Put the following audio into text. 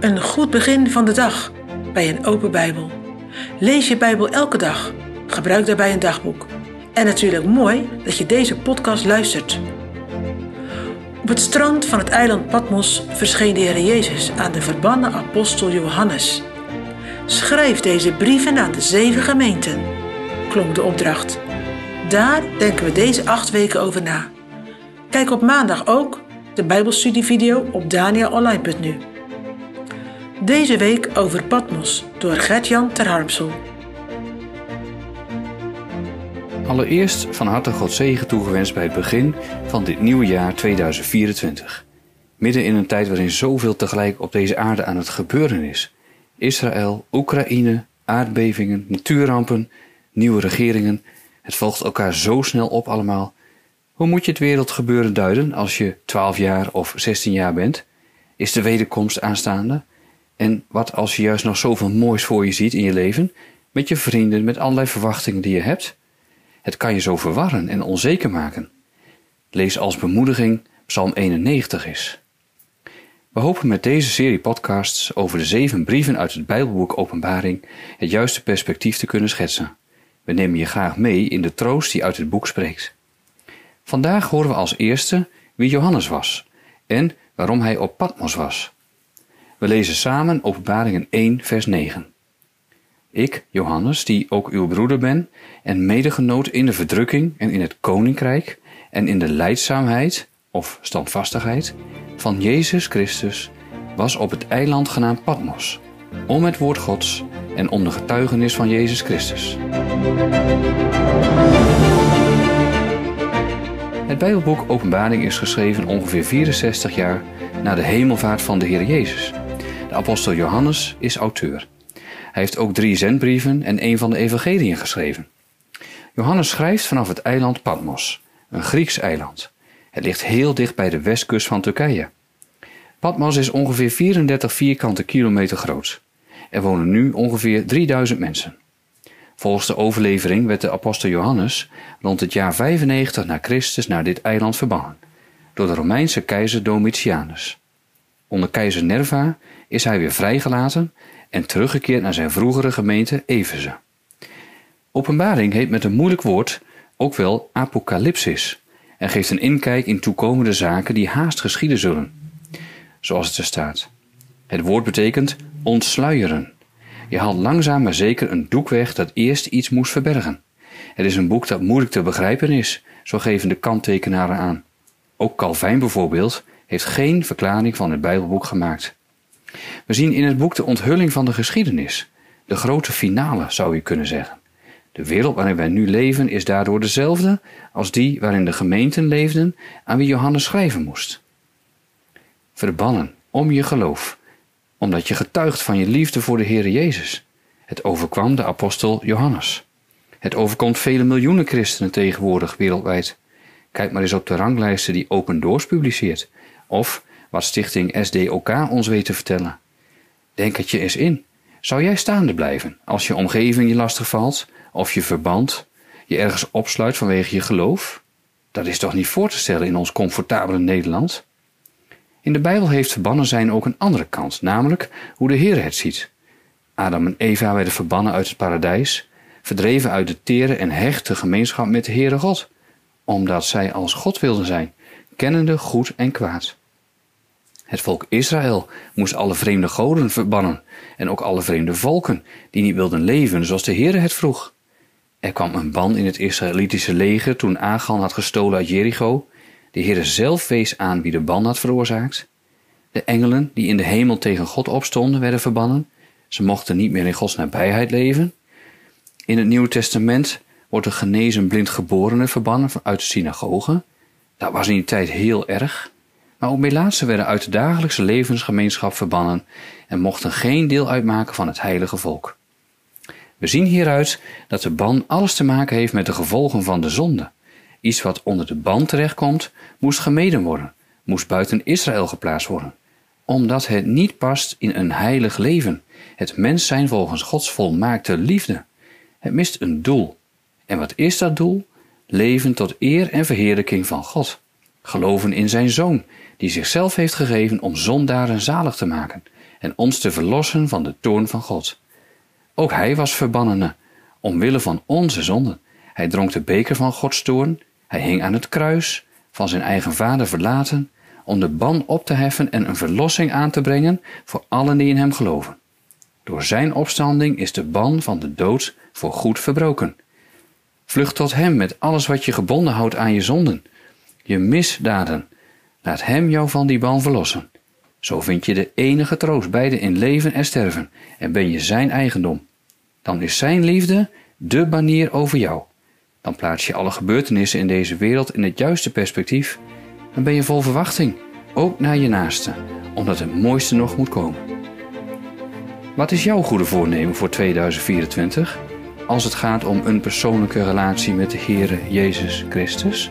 Een goed begin van de dag bij een open Bijbel. Lees je Bijbel elke dag. Gebruik daarbij een dagboek. En natuurlijk mooi dat je deze podcast luistert. Op het strand van het eiland Patmos verscheen de Heer Jezus aan de verbannen apostel Johannes. Schrijf deze brieven aan de zeven gemeenten, klonk de opdracht. Daar denken we deze acht weken over na. Kijk op maandag ook de Bijbelstudievideo op danielonline.nu. Deze week over Patmos door Gert-Jan Terharmsel. Allereerst van harte God zegen toegewenst bij het begin van dit nieuwe jaar 2024. Midden in een tijd waarin zoveel tegelijk op deze aarde aan het gebeuren is. Israël, Oekraïne, aardbevingen, natuurrampen, nieuwe regeringen. Het volgt elkaar zo snel op allemaal. Hoe moet je het wereldgebeuren duiden als je 12 jaar of 16 jaar bent? Is de wederkomst aanstaande? En wat als je juist nog zoveel moois voor je ziet in je leven, met je vrienden, met allerlei verwachtingen die je hebt? Het kan je zo verwarren en onzeker maken. Lees als bemoediging Psalm 91 is. We hopen met deze serie podcasts over de zeven brieven uit het Bijbelboek Openbaring het juiste perspectief te kunnen schetsen. We nemen je graag mee in de troost die uit het boek spreekt. Vandaag horen we als eerste wie Johannes was en waarom hij op Patmos was. We lezen samen Openbaringen 1, vers 9. Ik, Johannes, die ook uw broeder ben en medegenoot in de verdrukking en in het koninkrijk en in de leidzaamheid of standvastigheid van Jezus Christus, was op het eiland genaamd Patmos, om het woord Gods en om de getuigenis van Jezus Christus. Het Bijbelboek Openbaring is geschreven ongeveer 64 jaar na de hemelvaart van de Heer Jezus. De apostel Johannes is auteur. Hij heeft ook drie zendbrieven en een van de evangeliën geschreven. Johannes schrijft vanaf het eiland Patmos, een Grieks eiland. Het ligt heel dicht bij de westkust van Turkije. Patmos is ongeveer 34 vierkante kilometer groot. Er wonen nu ongeveer 3000 mensen. Volgens de overlevering werd de apostel Johannes rond het jaar 95 na Christus naar dit eiland verbannen door de Romeinse keizer Domitianus. Onder keizer Nerva is hij weer vrijgelaten en teruggekeerd naar zijn vroegere gemeente Efeze. Openbaring heet met een moeilijk woord ook wel apocalypsis en geeft een inkijk in toekomende zaken die haast geschieden zullen. Zoals het er staat. Het woord betekent ontsluieren. Je haalt langzaam maar zeker een doek weg dat eerst iets moest verbergen. Het is een boek dat moeilijk te begrijpen is, zo geven de kanttekenaren aan. Ook Calvijn bijvoorbeeld heeft geen verklaring van het Bijbelboek gemaakt. We zien in het boek de onthulling van de geschiedenis, de grote finale zou je kunnen zeggen. De wereld waarin wij nu leven is daardoor dezelfde als die waarin de gemeenten leefden aan wie Johannes schrijven moest. Verbannen om je geloof, omdat je getuigt van je liefde voor de Heer Jezus. Het overkwam de apostel Johannes. Het overkomt vele miljoenen christenen tegenwoordig wereldwijd. Kijk maar eens op de ranglijsten die Open Doors publiceert. Of wat stichting SDOK ons weet te vertellen. Denk het je eens in. Zou jij staande blijven als je omgeving je lastig valt, of je verband, je ergens opsluit vanwege je geloof? Dat is toch niet voor te stellen in ons comfortabele Nederland? In de Bijbel heeft verbannen zijn ook een andere kant, namelijk hoe de Heer het ziet. Adam en Eva werden verbannen uit het paradijs, verdreven uit de tere en hechte gemeenschap met de Heere God, omdat zij als God wilden zijn, kennende goed en kwaad. Het volk Israël moest alle vreemde goden verbannen en ook alle vreemde volken die niet wilden leven zoals de Heere het vroeg. Er kwam een ban in het Israëlitische leger toen Agan had gestolen uit Jericho. De Heere zelf wees aan wie de ban had veroorzaakt. De engelen die in de hemel tegen God opstonden werden verbannen. Ze mochten niet meer in Gods nabijheid leven. In het Nieuwe Testament wordt een genezen blindgeborene verbannen uit de synagoge. Dat was in die tijd heel erg. Maar ook melaatsen werden uit de dagelijkse levensgemeenschap verbannen en mochten geen deel uitmaken van het heilige volk. We zien hieruit dat de ban alles te maken heeft met de gevolgen van de zonde. Iets wat onder de ban terechtkomt, moest gemeden worden, moest buiten Israël geplaatst worden, omdat het niet past in een heilig leven, het mens zijn volgens Gods volmaakte liefde. Het mist een doel. En wat is dat doel? Leven tot eer en verheerlijking van God. Geloven in zijn Zoon, die zichzelf heeft gegeven om zondaren zalig te maken en ons te verlossen van de toorn van God. Ook hij was verbannene, omwille van onze zonden. Hij dronk de beker van Gods toorn, hij hing aan het kruis, van zijn eigen vader verlaten, om de ban op te heffen en een verlossing aan te brengen voor allen die in hem geloven. Door zijn opstanding is de ban van de dood voor goed verbroken. Vlucht tot hem met alles wat je gebonden houdt aan je zonden, je misdaden. Laat hem jou van die ban verlossen. Zo vind je de enige troost, beide in leven en sterven, en ben je zijn eigendom. Dan is zijn liefde de banier over jou. Dan plaats je alle gebeurtenissen in deze wereld in het juiste perspectief. Dan ben je vol verwachting, ook naar je naaste, omdat het mooiste nog moet komen. Wat is jouw goede voornemen voor 2024 als het gaat om een persoonlijke relatie met de Heere Jezus Christus?